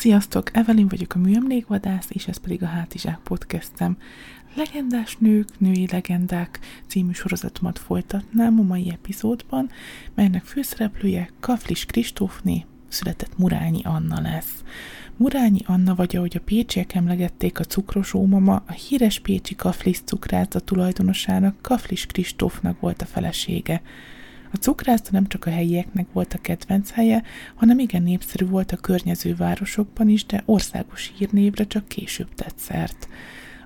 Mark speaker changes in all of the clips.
Speaker 1: Sziasztok, Evelyn vagyok a Műemlékvadász, és ez pedig a Hátizsák podcastem. Legendás nők, női legendák című sorozatomat folytatnám a mai epizódban, melynek főszereplője Kaflis Kristófné, született Murányi Anna lesz. Murányi Anna, vagy ahogy a pécsiek emlegették a cukros ómama, a híres pécsi Kaflis cukrászda tulajdonosának Kaflis Kristófnak volt a felesége. A cukrászda nem csak a helyieknek volt a kedvenc helye, hanem igen népszerű volt a környező városokban is, de országos hírnévre csak később tett szert.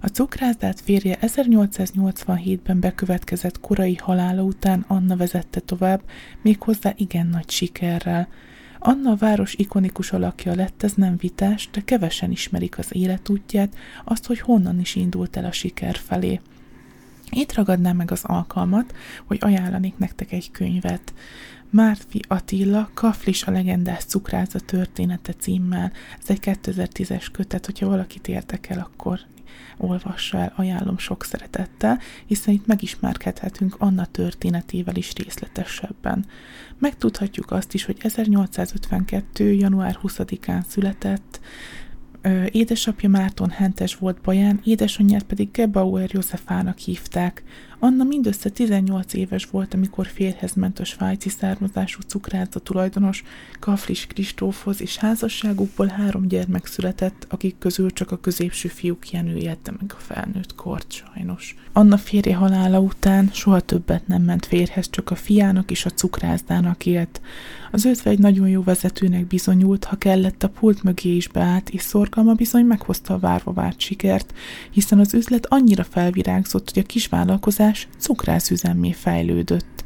Speaker 1: A cukrászdát férje 1887-ben bekövetkezett korai halála után Anna vezette tovább, méghozzá igen nagy sikerrel. Anna a város ikonikus alakja lett, ez nem vitás, de kevesen ismerik az életútját, azt, hogy honnan is indult el a siker felé. Itt ragadnám meg az alkalmat, hogy ajánlanék nektek egy könyvet. Márfi Attila, Kaflis a legendás cukráza története címmel. Ez egy 2010-es kötet, hogyha valakit érdekel, akkor olvassa el, ajánlom sok szeretettel, hiszen itt megismerkedhetünk Anna történetével is részletesebben. Megtudhatjuk azt is, hogy 1852. január 20-án született, Édesapja Márton Hentes volt Baján, édesanyját pedig Gebauer Józsefának hívták. Anna mindössze 18 éves volt, amikor férhez ment a svájci származású cukrászda tulajdonos Kaflis Kristófhoz, és házasságukból három gyermek született, akik közül csak a középső fiúk Jenő élte meg a felnőtt kort sajnos. Anna férje halála után soha többet nem ment férhez, csak a fiának és a cukrászdának élt. Az ötve egy nagyon jó vezetőnek bizonyult, ha kellett a pult mögé is beállt, és szorgalma bizony meghozta a várva várt sikert, hiszen az üzlet annyira felvirágzott, hogy a kisvállalkozás vállalkozás cukrászüzemmé fejlődött.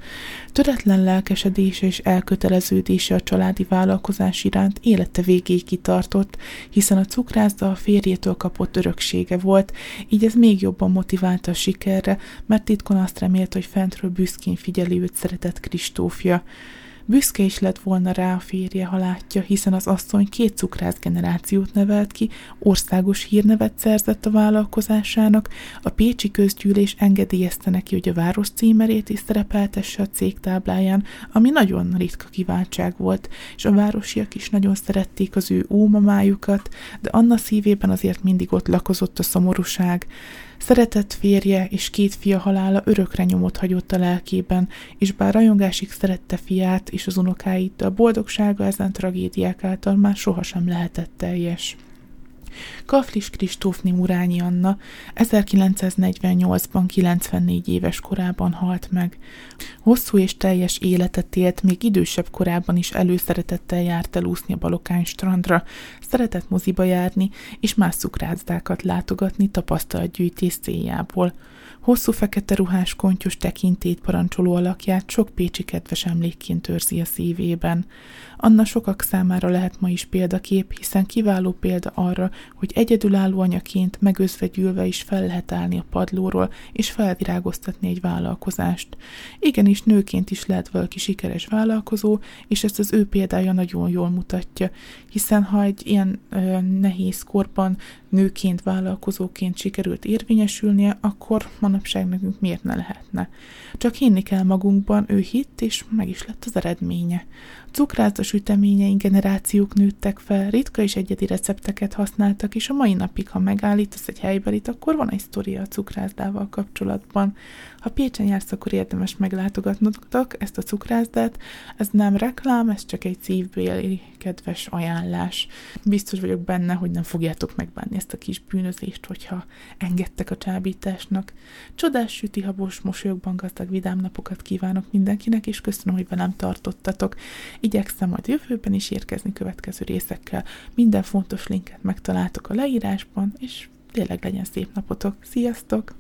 Speaker 1: Töretlen lelkesedése és elköteleződése a családi vállalkozás iránt élete végéig kitartott, hiszen a cukrászda a férjétől kapott öröksége volt, így ez még jobban motiválta a sikerre, mert titkon azt remélt, hogy fentről büszkén figyeli őt szeretett Kristófja. Büszke is lett volna rá a férje, ha látja, hiszen az asszony két cukrász generációt nevelt ki, országos hírnevet szerzett a vállalkozásának, a Pécsi közgyűlés engedélyezte neki, hogy a város címerét is szerepeltesse a cég tábláján, ami nagyon ritka kiváltság volt, és a városiak is nagyon szerették az ő ómamájukat, de Anna szívében azért mindig ott lakozott a szomorúság. Szeretett férje és két fia halála örökre nyomot hagyott a lelkében, és bár rajongásig szerette fiát és az unokáit, de a boldogsága ezen tragédiák által már sohasem lehetett teljes. Kaflis Kristófni Murányi Anna 1948-ban 94 éves korában halt meg. Hosszú és teljes életet élt, még idősebb korában is előszeretettel járt elúszni a Balokány strandra, szeretett moziba járni, és más cukrászdákat látogatni tapasztalatgyűjtés céljából. Hosszú fekete ruhás kontyos tekintét parancsoló alakját sok pécsi kedves emlékként őrzi a szívében. Anna sokak számára lehet ma is példakép, hiszen kiváló példa arra, hogy egyedülálló anyaként megözvegyülve is fel lehet állni a padlóról, és felvirágoztatni egy vállalkozást. Igenis, nőként is lehet valaki sikeres vállalkozó, és ezt az ő példája nagyon jól mutatja, hiszen ha egy ilyen ö, nehéz korban nőként, vállalkozóként sikerült érvényesülnie, akkor manapság nekünk miért ne lehetne. Csak hinni kell magunkban, ő hitt, és meg is lett az eredménye. Cukrászda süteményei generációk nőttek fel, ritka és egyedi recepteket használtak, és a mai napig, ha megállítasz egy helybelit, akkor van egy sztoria a cukrászdával kapcsolatban. Ha Pécsen jársz, akkor érdemes meglátogatnotok ezt a cukrászdát. Ez nem reklám, ez csak egy szívbéli kedves ajánlás. Biztos vagyok benne, hogy nem fogjátok megbánni ezt a kis bűnözést, hogyha engedtek a csábításnak. Csodás süti habos mosolyogban gazdag vidám napokat kívánok mindenkinek, és köszönöm, hogy velem tartottatok. Igyekszem majd jövőben is érkezni következő részekkel. Minden fontos linket megtaláltok a leírásban, és tényleg legyen szép napotok. Sziasztok!